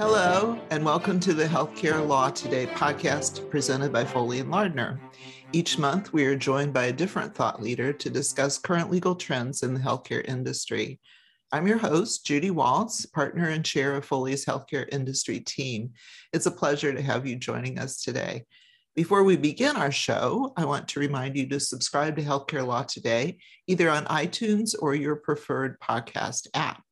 Hello, and welcome to the Healthcare Law Today podcast presented by Foley and Lardner. Each month, we are joined by a different thought leader to discuss current legal trends in the healthcare industry. I'm your host, Judy Waltz, partner and chair of Foley's healthcare industry team. It's a pleasure to have you joining us today. Before we begin our show, I want to remind you to subscribe to Healthcare Law Today, either on iTunes or your preferred podcast app.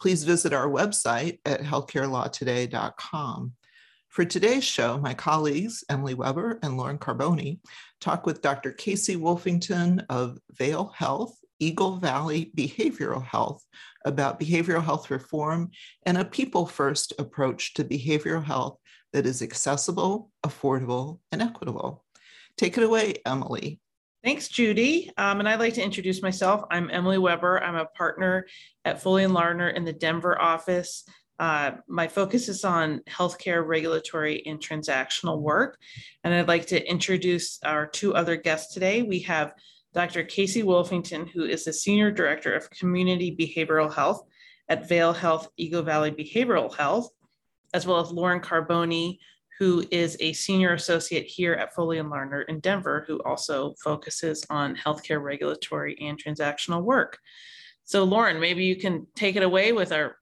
Please visit our website at healthcarelawtoday.com. For today's show, my colleagues, Emily Weber and Lauren Carboni, talk with Dr. Casey Wolfington of Vail Health, Eagle Valley Behavioral Health about behavioral health reform and a people first approach to behavioral health that is accessible, affordable, and equitable. Take it away, Emily. Thanks, Judy. Um, and I'd like to introduce myself. I'm Emily Weber. I'm a partner at Foley and Lardner in the Denver office. Uh, my focus is on healthcare regulatory and transactional work. And I'd like to introduce our two other guests today. We have Dr. Casey Wolfington, who is the Senior Director of Community Behavioral Health at Vail Health Eagle Valley Behavioral Health, as well as Lauren Carboni, who is a Senior Associate here at Foley and Lardner in Denver, who also focuses on healthcare regulatory and transactional work. So Lauren, maybe you can take it away with our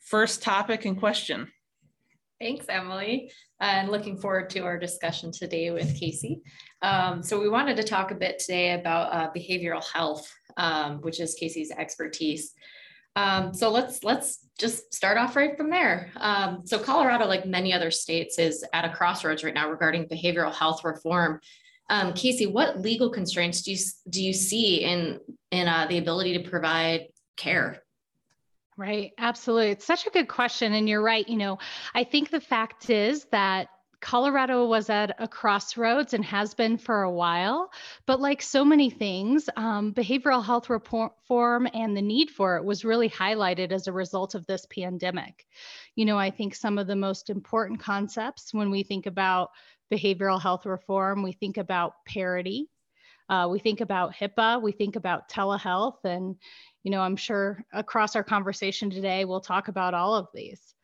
first topic and question. Thanks, Emily. And looking forward to our discussion today with Casey. Um, so we wanted to talk a bit today about uh, behavioral health, um, which is Casey's expertise. Um, so let's let's just start off right from there. Um, so Colorado, like many other states, is at a crossroads right now regarding behavioral health reform. Um, Casey, what legal constraints do you do you see in in uh, the ability to provide care Right. Absolutely. It's such a good question. And you're right. You know, I think the fact is that Colorado was at a crossroads and has been for a while. But like so many things, um, behavioral health reform and the need for it was really highlighted as a result of this pandemic. You know, I think some of the most important concepts when we think about behavioral health reform, we think about parity. Uh, we think about HIPAA, we think about telehealth, and you know, I'm sure across our conversation today, we'll talk about all of these.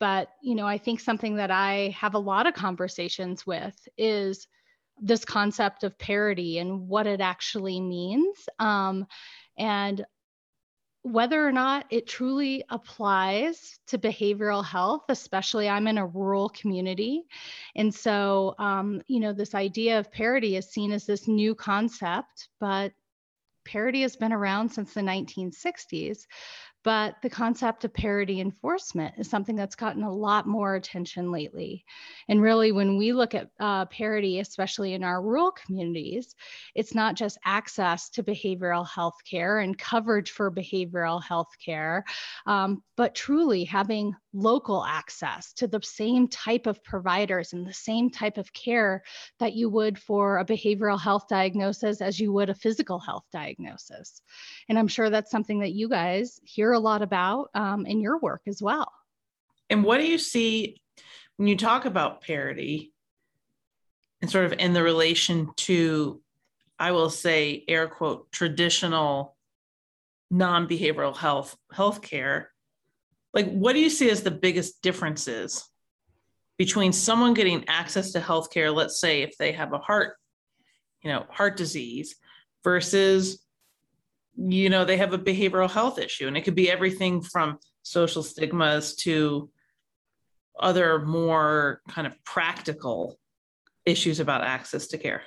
But, you know, I think something that I have a lot of conversations with is this concept of parity and what it actually means. Um, and whether or not it truly applies to behavioral health, especially I'm in a rural community. And so, um, you know, this idea of parity is seen as this new concept, but parity has been around since the 1960s, but the concept of parity enforcement is something that's gotten a lot more attention lately. And really, when we look at uh, parity, especially in our rural communities, it's not just access to behavioral health care and coverage for behavioral health care, um, but truly having local access to the same type of providers and the same type of care that you would for a behavioral health diagnosis as you would a physical health diagnosis. And I'm sure that's something that you guys hear a lot about um, in your work as well. And what do you see when you talk about parity and sort of in the relation to, I will say, air quote, traditional non behavioral health healthcare? like what do you see as the biggest differences between someone getting access to healthcare let's say if they have a heart you know heart disease versus you know they have a behavioral health issue and it could be everything from social stigmas to other more kind of practical issues about access to care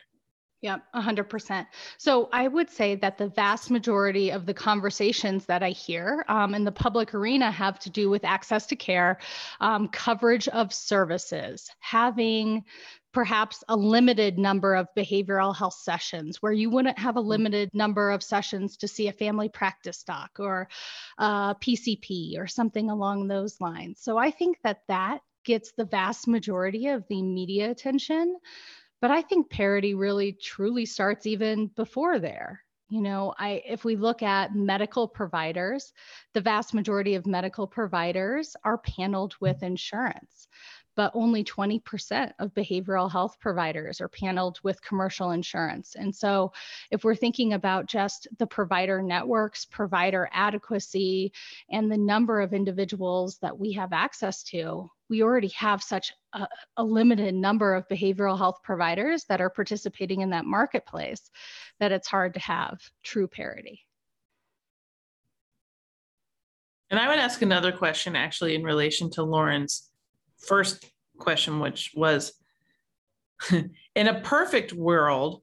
yeah, 100%. So I would say that the vast majority of the conversations that I hear um, in the public arena have to do with access to care, um, coverage of services, having perhaps a limited number of behavioral health sessions where you wouldn't have a mm. limited number of sessions to see a family practice doc or a PCP or something along those lines. So I think that that gets the vast majority of the media attention. But I think parity really truly starts even before there. You know, I if we look at medical providers, the vast majority of medical providers are paneled with insurance. But only 20% of behavioral health providers are paneled with commercial insurance. And so, if we're thinking about just the provider networks, provider adequacy, and the number of individuals that we have access to, we already have such a, a, limited number of behavioral health providers that are participating in that marketplace that it's hard to have true parity. And I would ask another question actually in relation to Lauren's first question, which was in a perfect world,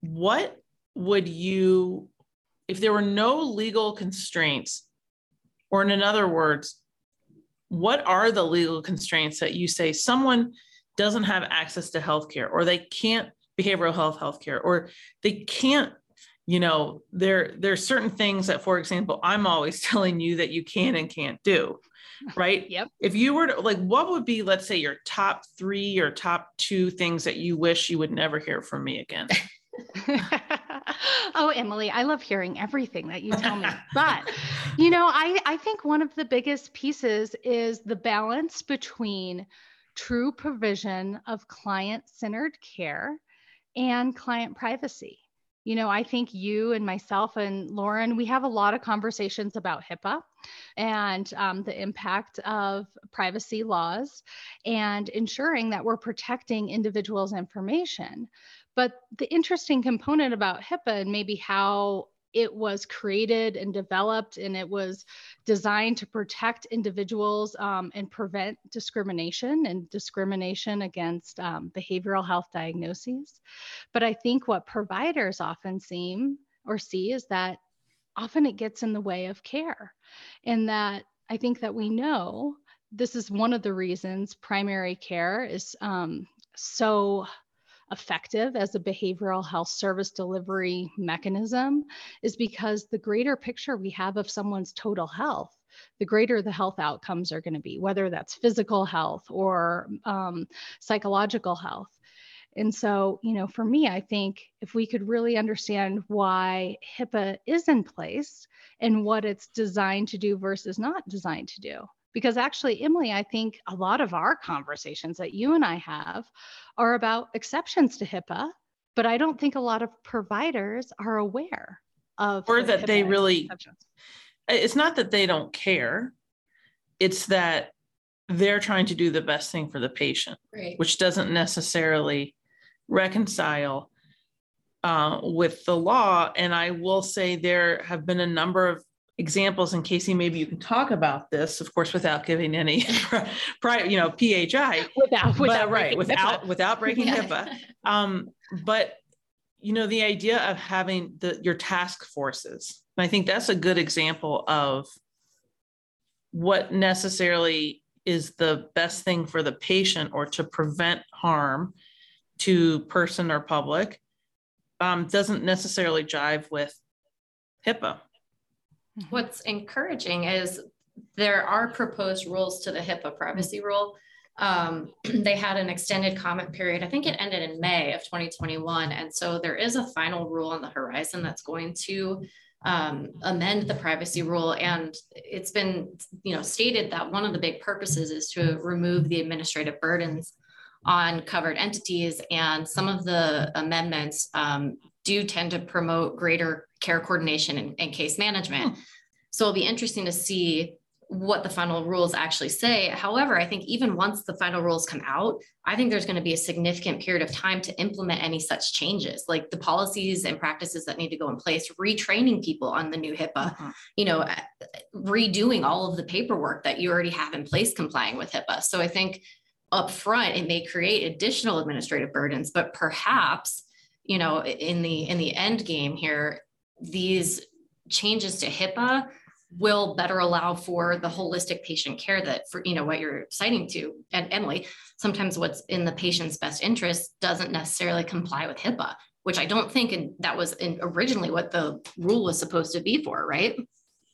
what would you, if there were no legal constraints, or in other words, what are the legal constraints that you say someone doesn't have access to healthcare or they can't behavioral health healthcare or they can't you know there there's certain things that for example i'm always telling you that you can and can't do right? Yep. If you were to like what would be let's say your top three or top two things that you wish you would never hear from me again? Oh emily i love hearing everything that you tell me. But you know i i think one of the biggest pieces is the balance between true provision of client centered care and client privacy. You know, I think you and myself and Lauren, we have a lot of conversations about HIPAA and um, the impact of privacy laws and ensuring that we're protecting individuals' information. But the interesting component about HIPAA and maybe how it was created and developed and it was designed to protect individuals um, and prevent discrimination and discrimination against um, behavioral health diagnoses. But I think what providers often seem or see is that often it gets in the way of care. And that I think that we know this is one of the reasons primary care is um, so effective as a behavioral health service delivery mechanism is because the greater picture we have of someone's total health, the greater the health outcomes are going to be, whether that's physical health or um, psychological health. And so, you know, for me, I think if we could really understand why HIPAA is in place and what it's designed to do versus not designed to do, because actually, Emily, I think a lot of our conversations that you and I have are about exceptions to HIPAA, but I don't think a lot of providers are aware of or that HIPAA they really it's not that they don't care it's that they're trying to do the best thing for the patient right. which doesn't necessarily reconcile uh, with the law and i will say there have been a number of examples and Casey, maybe you can talk about this, of course, without giving any prior, you know, PHI. Without, without right, without HIPAA. without breaking yeah. HIPAA. Um, but you know, the idea of having the your task forces, And I think that's a good example of what necessarily is the best thing for the patient or to prevent harm to person or public um, doesn't necessarily jive with HIPAA. Mm-hmm. What's encouraging is there are proposed rules to the HIPAA privacy rule. Um, they had an extended comment period. I think it ended in May of 2021. And so there is a final rule on the horizon that's going to um, amend the privacy rule. And it's been, you know, stated that one of the big purposes is to remove the administrative burdens on covered entities. And some of the amendments um, do tend to promote greater care coordination and, and case management. Hmm. So it'll be interesting to see what the final rules actually say. However, I think even once the final rules come out, I think there's going to be a significant period of time to implement any such changes, like the policies and practices that need to go in place, retraining people on the new HIPAA, uh-huh. you know, redoing all of the paperwork that you already have in place complying with HIPAA. So I think up front it may create additional administrative burdens, but perhaps, you know, in the in the end game here, these changes to HIPAA will better allow for the holistic patient care that for you know what you're citing to and Emily sometimes what's in the patient's best interest doesn't necessarily comply with HIPAA which I don't think and that was in originally what the rule was supposed to be for right?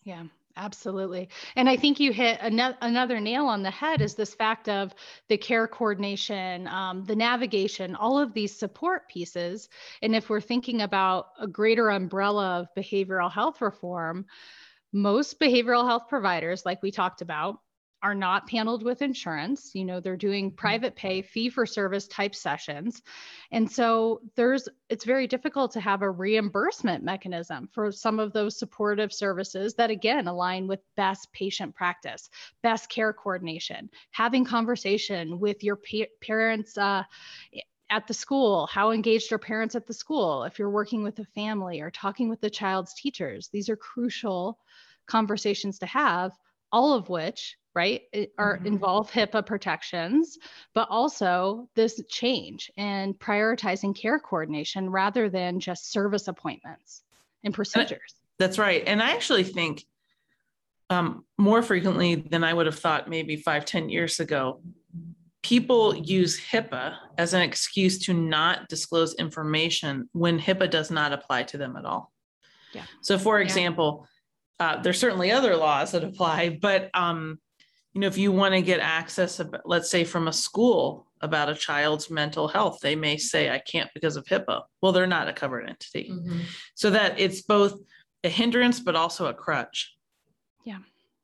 Yeah Absolutely. And I think you hit another nail on the head is this fact of the care coordination, um, the navigation, all of these support pieces. And if we're thinking about a greater umbrella of behavioral health reform, most behavioral health providers, like we talked about, are not paneled with insurance. You know, they're doing mm-hmm. private pay, fee for service type sessions. And so there's it's very difficult to have a reimbursement mechanism for some of those supportive services that again align with best patient practice, best care coordination, having conversation with your pa- parents uh, at the school how engaged are parents at the school if you're working with a family or talking with the child's teachers these are crucial conversations to have all of which right are mm-hmm. involve hipaa protections but also this change and prioritizing care coordination rather than just service appointments and procedures that's right and i actually think um, more frequently than i would have thought maybe five ten years ago people use HIPAA as an excuse to not disclose information when HIPAA does not apply to them at all. Yeah. So, for example, yeah. uh, there's certainly other laws that apply, but um, you know, if you want to get access, let's say from a school about a child's mental health, they may say, "I can't because of HIPAA." Well, they're not a covered entity, mm-hmm. so that it's both a hindrance but also a crutch. Yeah.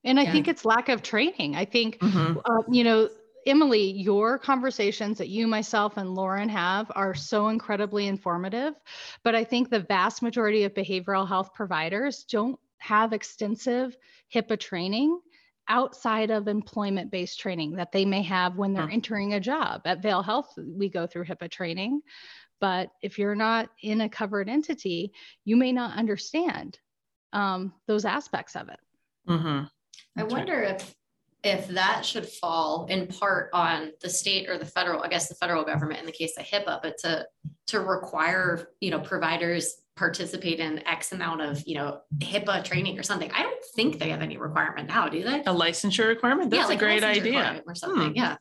And I yeah. think it's lack of training. I think, mm-hmm. uh, you know, Emily, your conversations that you, myself, and Lauren have are so incredibly informative. But I think the vast majority of behavioral health providers don't have extensive HIPAA training outside of employment based training that they may have when they're entering a job. At Vail Health, we go through HIPAA training. But if you're not in a covered entity, you may not understand um, those aspects of it. Mm-hmm. I wonder if if that should fall in part on the state or the federal, I guess the federal government in the case of HIPAA, but to to require you know providers participate in X amount of you know HIPAA training or something. I don't think they have any requirement now, do they? A licensure requirement? That's yeah, like a great idea. Or something. Hmm. Yeah.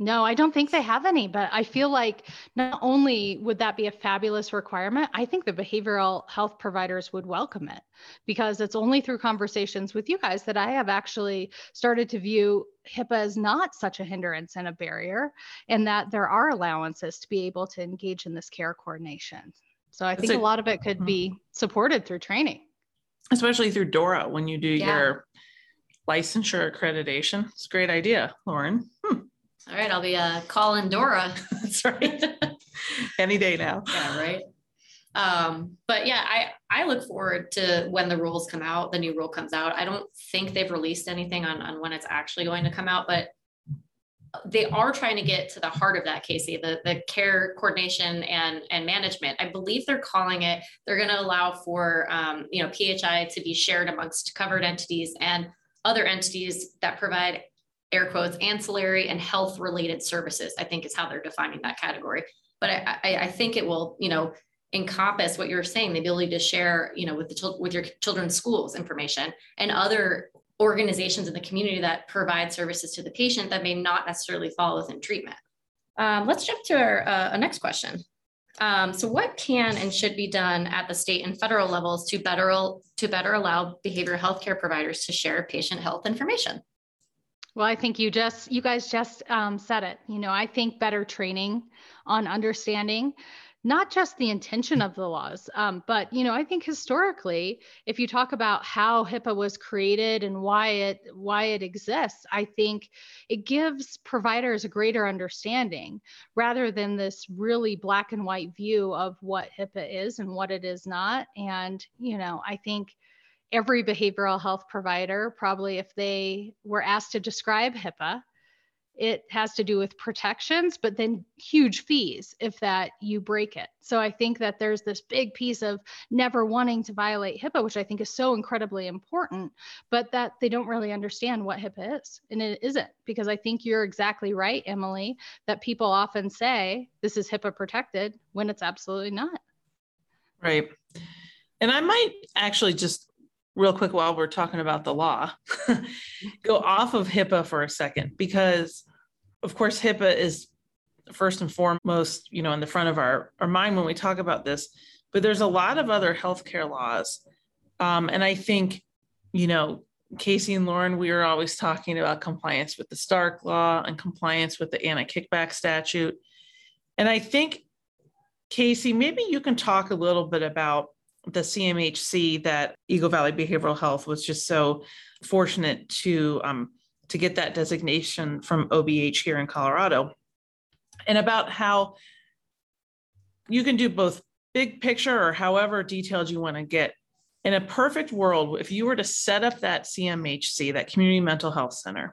No, I don't think they have any, but I feel like not only would that be a fabulous requirement, I think the behavioral health providers would welcome it because it's only through conversations with you guys that I have actually started to view HIPAA as not such a hindrance and a barrier, and that there are allowances to be able to engage in this care coordination. So I think a, a, lot of it could be mm-hmm. supported through training. Especially through DORA when you do yeah. your licensure accreditation. It's a great idea, Lauren. Hmm. All right, I'll be uh, calling Dora. That's right. Any day now. Yeah, right. Um, but yeah, I I look forward to when the rules come out. The new rule comes out. I don't think they've released anything on on when it's actually going to come out, but they are trying to get to the heart of that, Casey, the, the care coordination and, and management. I believe they're calling it, they're going to allow for, um, you know, PHI to be shared amongst covered entities and other entities that provide air quotes, ancillary and health related services, I think is how they're defining that category. But I, I, I think it will, you know, encompass what you're saying, the ability to share, you know, with the with your children's schools information and other organizations in the community that provide services to the patient that may not necessarily fall within treatment. Um, let's jump to our, uh, our next question. Um, so what can and should be done at the state and federal levels to better, to better allow behavioral health care providers to share patient health information? Well, I think you just, you guys just um, said it. You know, I think better training on understanding not just the intention of the laws, um, but you know, I think historically, if you talk about how HIPAA was created and why it why it exists, I think it gives providers a greater understanding rather than this really black and white view of what HIPAA is and what it is not. And you know, I think every behavioral health provider, probably if they were asked to describe HIPAA, it has to do with protections, but then huge fees if that you break it. So I think that there's this big piece of never wanting to violate HIPAA, which I think is so incredibly important, but that they don't really understand what HIPAA is. And it isn't, because I think you're exactly right, Emily, that people often say this is HIPAA protected when it's absolutely not. Right. And I might actually just real quick while we're talking about the law, go off of HIPAA for a second because, of course, HIPAA is first and foremost, you know, in the front of our, our mind when we talk about this. But there's a lot of other healthcare laws. Um, and I think, you know, Casey and Lauren, we are always talking about compliance with the Stark law and compliance with the anti kickback statute. And I think, Casey, maybe you can talk a little bit about the CMHC that Eagle Valley Behavioral Health was just so fortunate to um, to get that designation from OBH here in Colorado, and about how you can do both big picture or however detailed you want to get. In a perfect world, if you were to set up that CMHC, that Community Mental Health Center,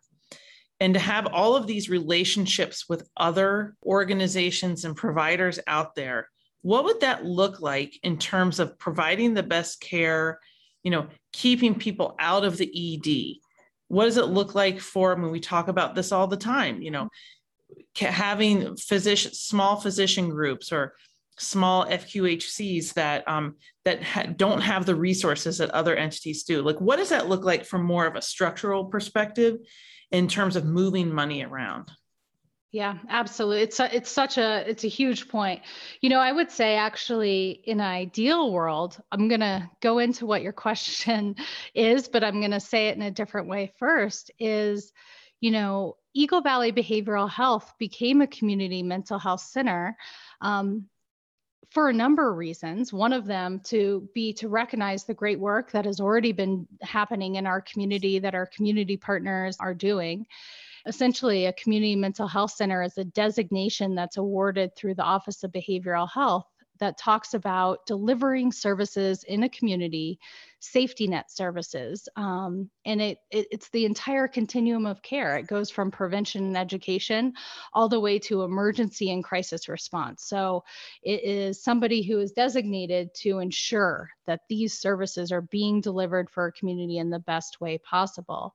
and to have all of these relationships with other organizations and providers out there what would that look like in terms of providing the best care you know keeping people out of the ed what does it look like for I mean we talk about this all the time you know having physician small physician groups or small fqhcs that um, that ha- don't have the resources that other entities do. Like what does that look like from more of a structural perspective in terms of moving money around yeah, absolutely. It's a, it's such a it's a huge point. You know, I would say actually in an ideal world, I'm going to go into what your question is, but I'm going to say it in a different way first is, you know, Eagle Valley Behavioral Health became a community mental health center um, for a number of reasons. One of them to be to recognize the great work that has already been happening in our community that our community partners are doing essentially a community mental health center is a designation that's awarded through the Office of Behavioral Health that talks about delivering services in a community, safety net services. Um, and it, it, it's the entire continuum of care. It goes from prevention and education all the way to emergency and crisis response. So it is somebody who is designated to ensure that these services are being delivered for a community in the best way possible.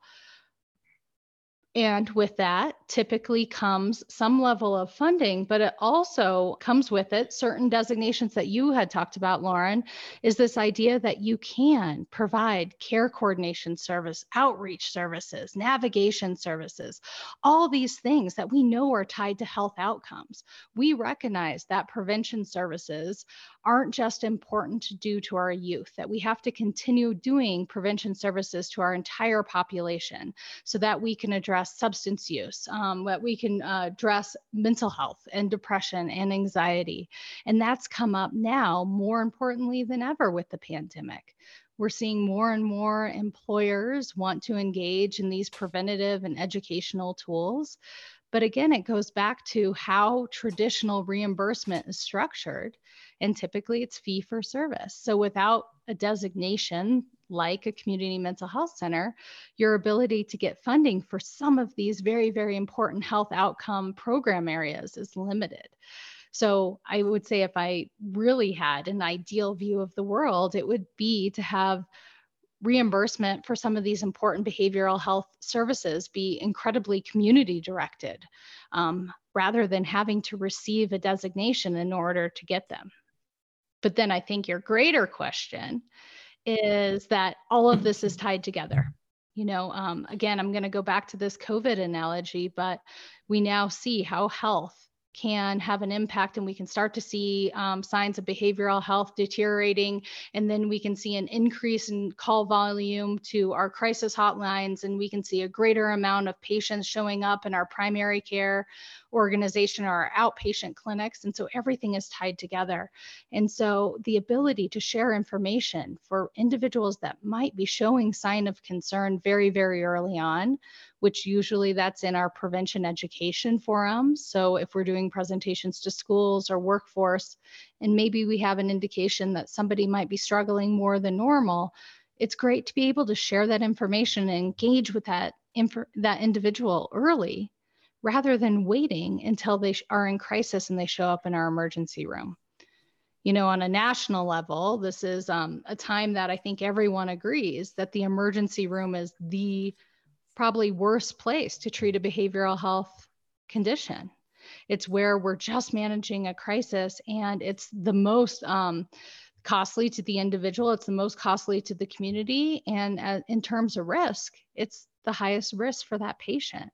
And with that, typically comes some level of funding, but it also comes with it certain designations that you had talked about, Lauren, is this idea that you can provide care coordination service, outreach services, navigation services, all these things that we know are tied to health outcomes. We recognize that prevention services aren't just important to do to our youth, that we have to continue doing prevention services to our entire population so that we can address substance use, um, that we can uh, address mental health and depression and anxiety. And that's come up now more importantly than ever with the pandemic. We're seeing more and more employers want to engage in these preventative and educational tools. But again, it goes back to how traditional reimbursement is structured. And typically it's fee for service. So without a designation like a community mental health center, your ability to get funding for some of these very, very important health outcome program areas is limited. So I would say if I really had an ideal view of the world, it would be to have reimbursement for some of these important behavioral health services be incredibly community directed um, rather than having to receive a designation in order to get them. But then I think your greater question is that all of this is tied together. You know, um, again, I'm going to go back to this COVID analogy, but we now see how health can have an impact and we can start to see um, signs of behavioral health deteriorating. And then we can see an increase in call volume to our crisis hotlines and we can see a greater amount of patients showing up in our primary care organization or our outpatient clinics. And so everything is tied together. And so the ability to share information for individuals that might be showing sign of concern very very early on which usually that's in our prevention education forums. So if we're doing presentations to schools or workforce, and maybe we have an indication that somebody might be struggling more than normal, it's great to be able to share that information and engage with that, inf- that individual early rather than waiting until they are in crisis and they show up in our emergency room. You know, on a national level, this is um, a time that I think everyone agrees that the emergency room is the probably worst place to treat a behavioral health condition. It's where we're just managing a crisis and it's the most um, costly to the individual, it's the most costly to the community. And uh, in terms of risk, it's the highest risk for that patient.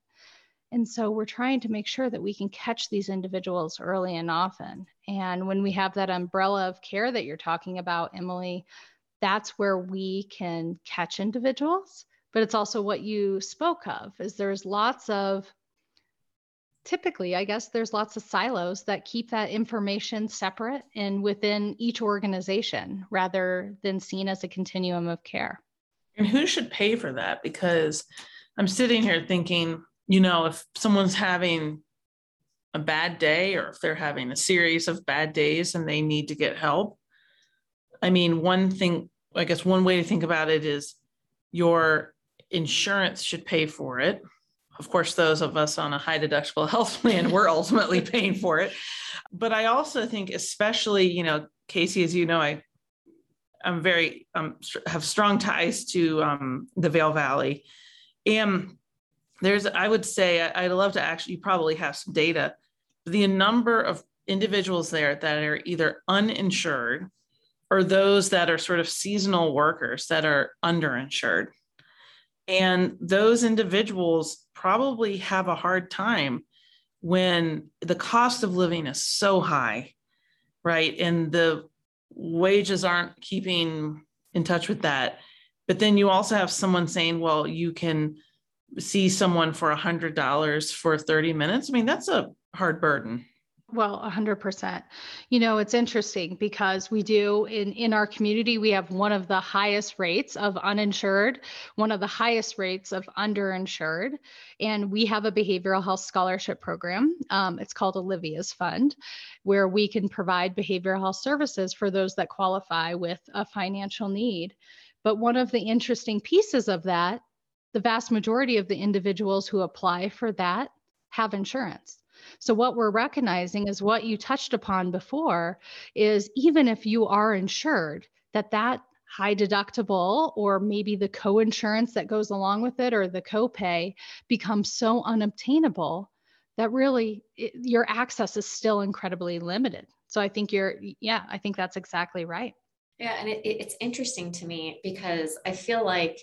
And so we're trying to make sure that we can catch these individuals early and often. And when we have that umbrella of care that you're talking about, Emily, that's where we can catch individuals but it's also what you spoke of is there's lots of typically i guess there's lots of silos that keep that information separate and within each organization rather than seen as a continuum of care. And who should pay for that? Because I'm sitting here thinking, you know, if someone's having a bad day or if they're having a series of bad days and they need to get help, I mean, one thing, I guess one way to think about it is your insurance should pay for it. Of course, those of us on a high deductible health plan, we're ultimately paying for it. But I also think, especially, you know, Casey, as you know, I I'm very um, have strong ties to um, the Vail Valley, and there's I would say I'd love to actually you probably have some data. The number of individuals there that are either uninsured or those that are sort of seasonal workers that are underinsured. And those individuals probably have a hard time when the cost of living is so high, right? And the wages aren't keeping in touch with that. But then you also have someone saying, well, you can see someone for a $100 for 30 minutes. I mean, that's a hard burden. Well, 100%. You know, it's interesting because we do in in our community we have one of the highest rates of uninsured, one of the highest rates of underinsured, and we have a behavioral health scholarship program. Um, it's called Olivia's Fund, where we can provide behavioral health services for those that qualify with a financial need. But one of the interesting pieces of that, the vast majority of the individuals who apply for that have insurance. So, what we're recognizing is what you touched upon before is even if you are insured, that that high deductible or maybe the co-insurance that goes along with it or the copay becomes so unobtainable that really it, your access is still incredibly limited. So I think you're yeah, I think that's exactly right. Yeah, and it, it's interesting to me because I feel like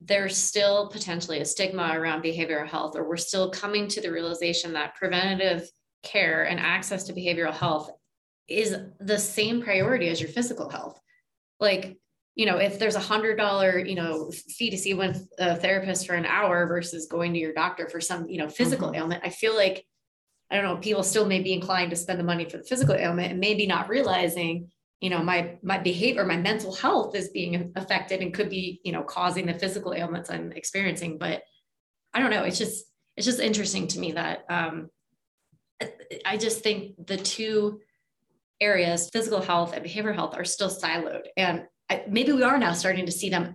there's still potentially a stigma around behavioral health, or we're still coming to the realization that preventative care and access to behavioral health is the same priority as your physical health. Like, you know, if there's a hundred dollar, you know, fee to see with a therapist for an hour versus going to your doctor for some, you know, physical mm-hmm. ailment, I feel like, I don't know, people still may be inclined to spend the money for the physical ailment and maybe not realizing you know my my behavior my mental health is being affected and could be you know causing the physical ailments i'm experiencing but i don't know. It's just it's just interesting to me that um i just think the two areas physical health and behavioral health are still siloed. And I, maybe we are now starting to see them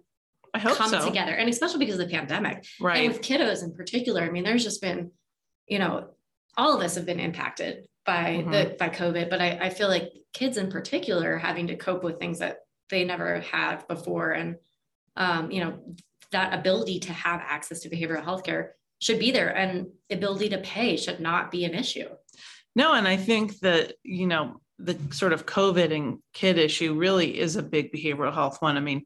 come so. together and especially because of the pandemic. Right. and with kiddos in particular i mean there's just been you know all of us have been impacted by mm-hmm. the by COVID, but I, I feel like kids in particular are having to cope with things that they never have before. And um, you know, that ability to have access to behavioral health care should be there and ability to pay should not be an issue. No, and I think that, you know, the sort of COVID and kid issue really is a big behavioral health one. I mean,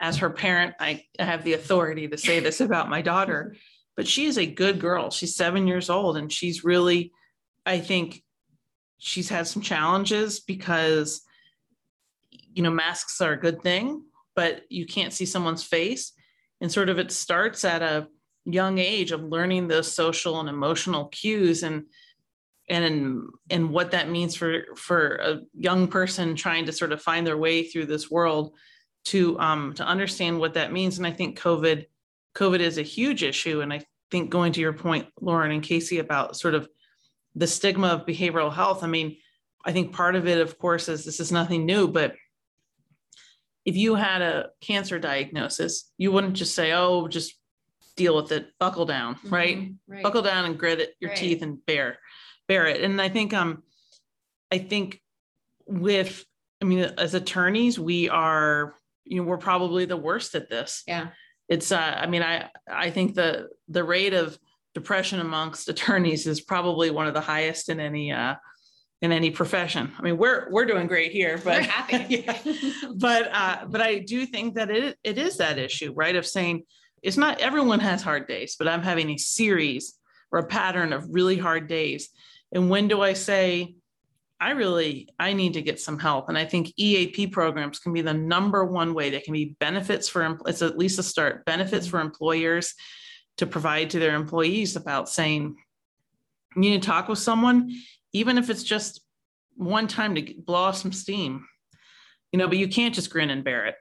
as her parent, I have the authority to say this about my daughter, but she is a good girl. She's seven years old and she's really I think she's had some challenges because you know masks are a good thing but you can't see someone's face. And sort of it starts at a young age of learning those social and emotional cues and and and what that means for for a young person trying to sort of find their way through this world to um to understand what that means. And i think covid covid is a huge issue. And i think going to your point lauren and casey about sort of the stigma of behavioral health. I mean, I think part of it, of course, is this is nothing new, but if you had a cancer diagnosis, you wouldn't just say, oh, just deal with it, buckle down, mm-hmm. right? right? Buckle down and grit it, your right. teeth and bear, bear it. And I think, um, I think with, I mean, as attorneys, we are, you know, we're probably the worst at this. Yeah. It's, uh, I mean, I, I think the, the rate of depression amongst attorneys is probably one of the highest in any uh, in any profession. I mean, we're we're doing great here, but yeah. but uh, but I do think that it it is that issue, right? Of saying it's not everyone has hard days, but I'm having a series or a pattern of really hard days. And when do I say I really I need to get some help? And I think EAP programs can be the number one way. They can be benefits for it's at least a start benefits for employers to provide to their employees about saying, you need to talk with someone, even if it's just one time to blow off some steam, you know, but you can't just grin and bear it.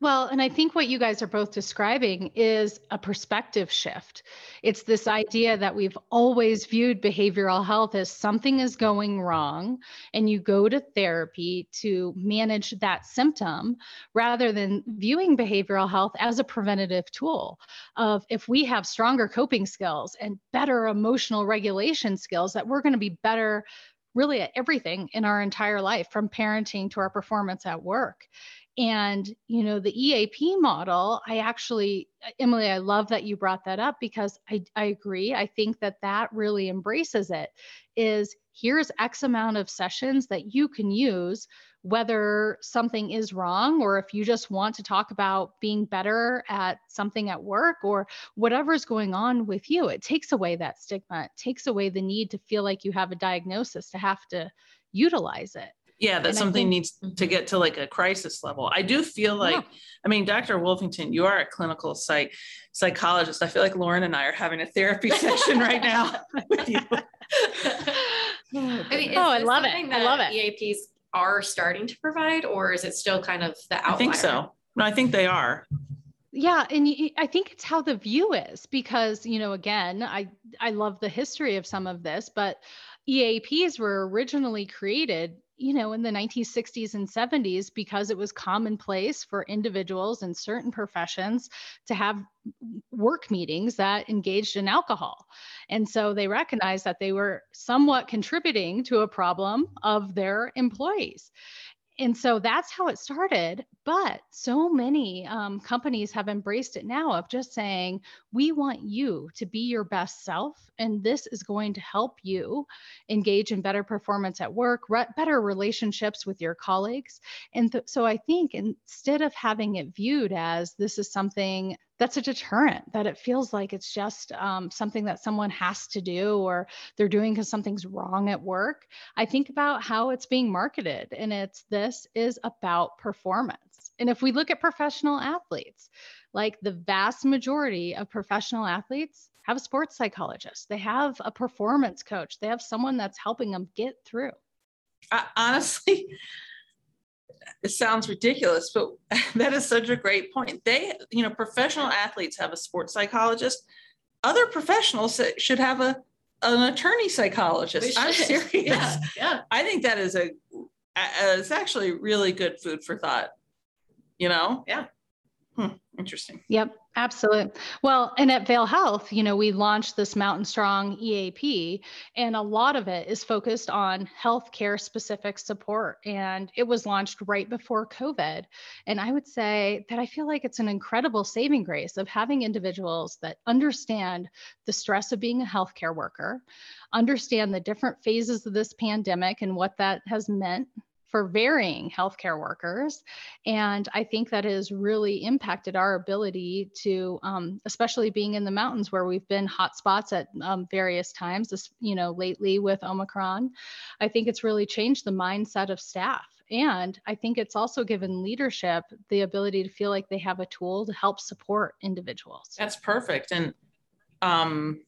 Well, and I think what you guys are both describing is a perspective shift. It's this idea that we've always viewed behavioral health as something is going wrong, and you go to therapy to manage that symptom rather than viewing behavioral health as a preventative tool of if we have stronger coping skills and better emotional regulation skills, that we're going to be better really at everything in our entire life from parenting to our performance at work and, you know, the EAP model, I actually, Emily, I love that you brought that up because I, I agree. I think that that really embraces it is here's X amount of sessions that you can use, whether something is wrong or if you just want to talk about being better at something at work or whatever's going on with you. It takes away that stigma, it takes away the need to feel like you have a diagnosis to have to utilize it yeah that and something think, needs mm-hmm. to get to like a crisis level. I do feel like yeah. i mean dr wolfington you are a clinical psych psychologist. I feel like lauren and i are having a therapy session right now with you. I mean, oh i love it. i love it. Eaps are starting to provide or is it still kind of the outlier? i think so. no i think they are. Yeah and i think it's how the view is because you know again i i love the history of some of this but eaps were originally created you know, in the 1960s and 70s because it was commonplace for individuals in certain professions to have work meetings that engaged in alcohol. And so they recognized that they were somewhat contributing to a problem of their employees and so that's how it started. But so many um, companies have embraced it now of just saying, we want you to be your best self. And this is going to help you engage in better performance at work, re- better relationships with your colleagues. And th- so I think instead of having it viewed as this is something that's a deterrent that it feels like it's just um, something that someone has to do or they're doing because something's wrong at work i think about how it's being marketed and it's this is about performance and if we look at professional athletes like the vast majority of professional athletes have a sports psychologist they have a performance coach they have someone that's helping them get through uh, honestly it sounds ridiculous, but that is such a great point. They, you know, professional athletes have a sports psychologist. Other professionals should have a an attorney psychologist. I'm serious. Yeah, yeah. I think that is a, it's actually really good food for thought. You know? Yeah. Hmm, interesting. Yep. Absolutely. Well, and at Vail Health, you know, we launched this Mountain Strong EAP, and a lot of it is focused on healthcare specific support. And it was launched right before COVID. And I would say that I feel like it's an incredible saving grace of having individuals that understand the stress of being a healthcare worker, understand the different phases of this pandemic and what that has meant for varying healthcare workers. And I think that has really impacted our ability to, um, especially being in the mountains where we've been hotspots at um, various times, this, you know, lately with Omicron. I think it's really changed the mindset of staff. And I think it's also given leadership the ability to feel like they have a tool to help support individuals. That's perfect. And um,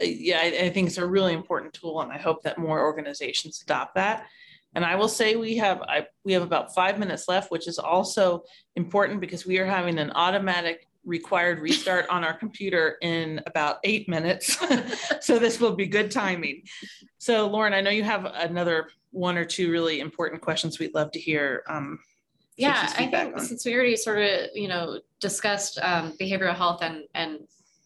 yeah, I, I think it's a really important tool. And I hope that more organizations adopt that. And I will say we have I, we have about five minutes left, which is also important because we are having an automatic required restart on our computer in about eight minutes. so this will be good timing. So Lauren, I know you have another one or two really important questions we'd love to hear. Um, yeah, I think on. since we already sort of you know discussed um, behavioral health and and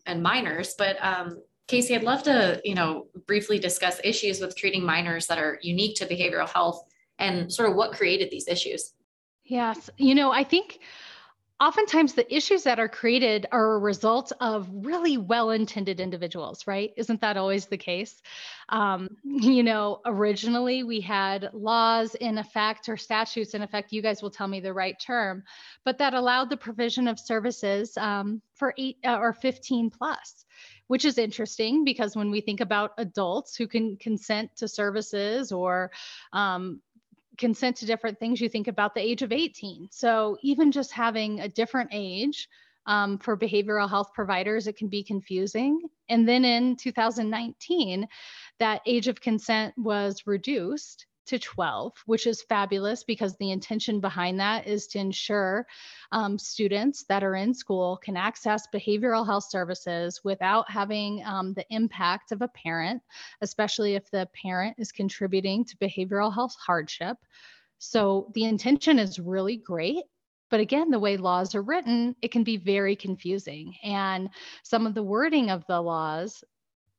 and minors, but um, Casey, I'd love to, you know, briefly discuss issues with treating minors that are unique to behavioral health and sort of what created these issues. Yes. You know, I think oftentimes the issues that are created are a result of really well-intended individuals right? Isn't that always the case? Um, you know originally we had laws in effect or statutes in effect you guys will tell me the right term but that allowed the provision of services um, for eight uh, or 15 plus which is interesting because when we think about adults who can consent to services or um, consent to different things, you think about the age of 18. So even just having a different age um, for behavioral health providers, it can be confusing. And then in 2019, that age of consent was reduced to 12, which is fabulous because the intention behind that is to ensure um, students that are in school can access behavioral health services without having um, the impact of a parent, especially if the parent is contributing to behavioral health hardship. So the intention is really great. But again, the way laws are written, it can be very confusing. And some of the wording of the laws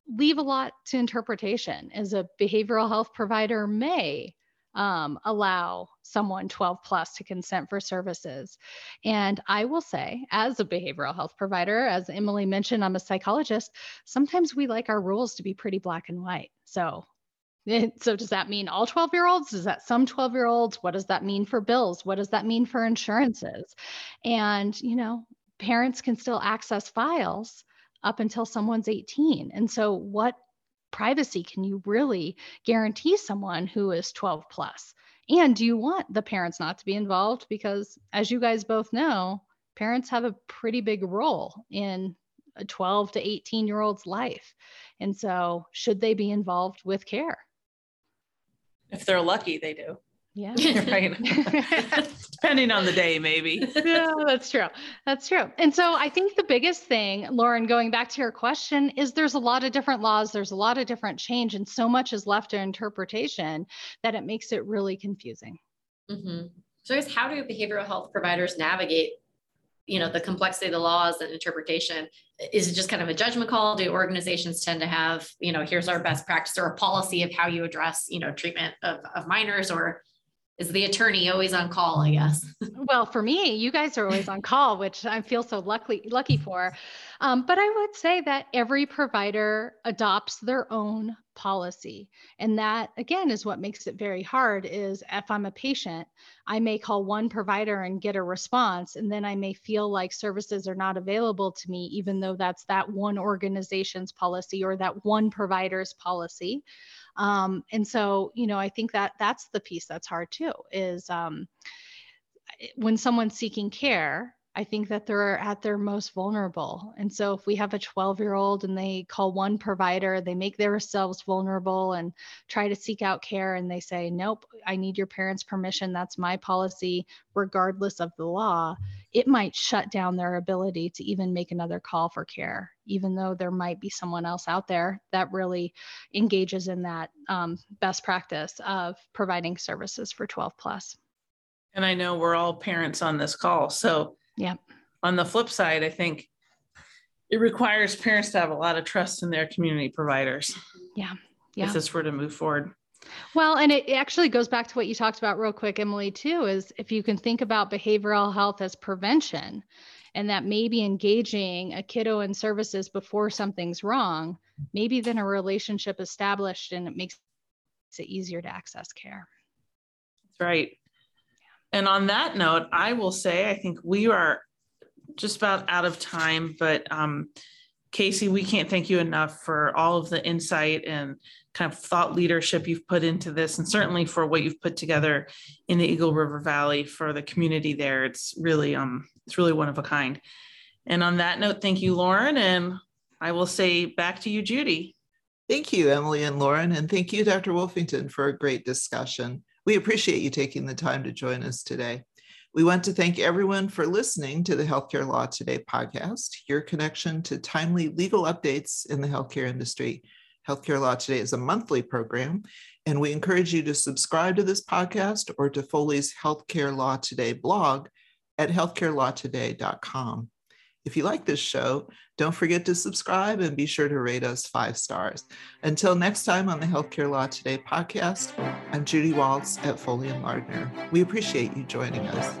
leave a lot to interpretation as a behavioral health provider may um, allow someone 12 plus to consent for services. And I will say, as a behavioral health provider, as Emily mentioned, I'm a psychologist, sometimes we like our rules to be pretty black and white. So so does that mean all 12 year olds does that some 12 year olds what does that mean for bills what does that mean for insurances and you know parents can still access files up until someone's 18. And so, what privacy can you really guarantee someone who is 12 plus? And do you want the parents not to be involved? Because, as you guys both know, parents have a pretty big role in a 12 to 18 year old's life. And so, should they be involved with care? If they're lucky, they do. Yeah. right. Depending on the day, maybe. yeah, that's true. That's true. And so I think the biggest thing, Lauren, going back to your question, is there's a lot of different laws, there's a lot of different change, and so much is left to interpretation that it makes it really confusing. Mm-hmm. So, I guess how do behavioral health providers navigate, you know, the complexity of the laws and interpretation? Is it just kind of a judgment call? Do organizations tend to have, you know, here's our best practice or a policy of how you address, you know, treatment of, of minors, or is the attorney always on call, I guess. well, for me, you guys are always on call, which I feel so lucky lucky for. Um, but I would say that every provider adopts their own policy, and that again is what makes it very hard. Is if I'm a patient, I may call one provider and get a response, and then I may feel like services are not available to me, even though that's that one organization's policy or that one provider's policy. Um, and so, you know, I think that that's the piece that's hard too is um, when someone's seeking care, I think that they're at their most vulnerable. And so if we have a 12 year old and they call one provider, they make themselves vulnerable and try to seek out care and they say, nope, I need your parents' permission. That's my policy, regardless of the law, it might shut down their ability to even make another call for care, even though there might be someone else out there that really engages in that um, best practice of providing services for 12 plus. And I know we're all parents on this call. So yeah. On the flip side, I think it requires parents to have a lot of trust in their community providers. Yeah. Yeah. If this were to move forward. Well, and it actually goes back to what you talked about real quick, Emily, too, is if you can think about behavioral health as prevention and that maybe engaging a kiddo in services before something's wrong, maybe then a relationship established and it makes it easier to access care. That's right. And on that note, I will say I think we are just about out of time, but um, Casey, we can't thank you enough for all of the insight and kind of thought leadership you've put into this, and certainly for what you've put together in the Eagle River Valley for the community there. It's really um, it's really one of a kind. And on that note, thank you, Lauren, and I will say back to you, Judy. Thank you, Emily and Lauren, and thank you, Dr. Wolfington, for a great discussion. We appreciate you taking the time to join us today. We want to thank everyone for listening to the Healthcare Law Today podcast, your connection to timely legal updates in the healthcare industry. Healthcare Law Today is a monthly program, and we encourage you to subscribe to this podcast or to Foley's Healthcare Law Today blog at healthcarelawtoday.com. If you like this show, don't forget to subscribe and be sure to rate us five stars. Until next time on the Healthcare Law Today podcast, I'm Judy Waltz at Foley and Lardner. We appreciate you joining us.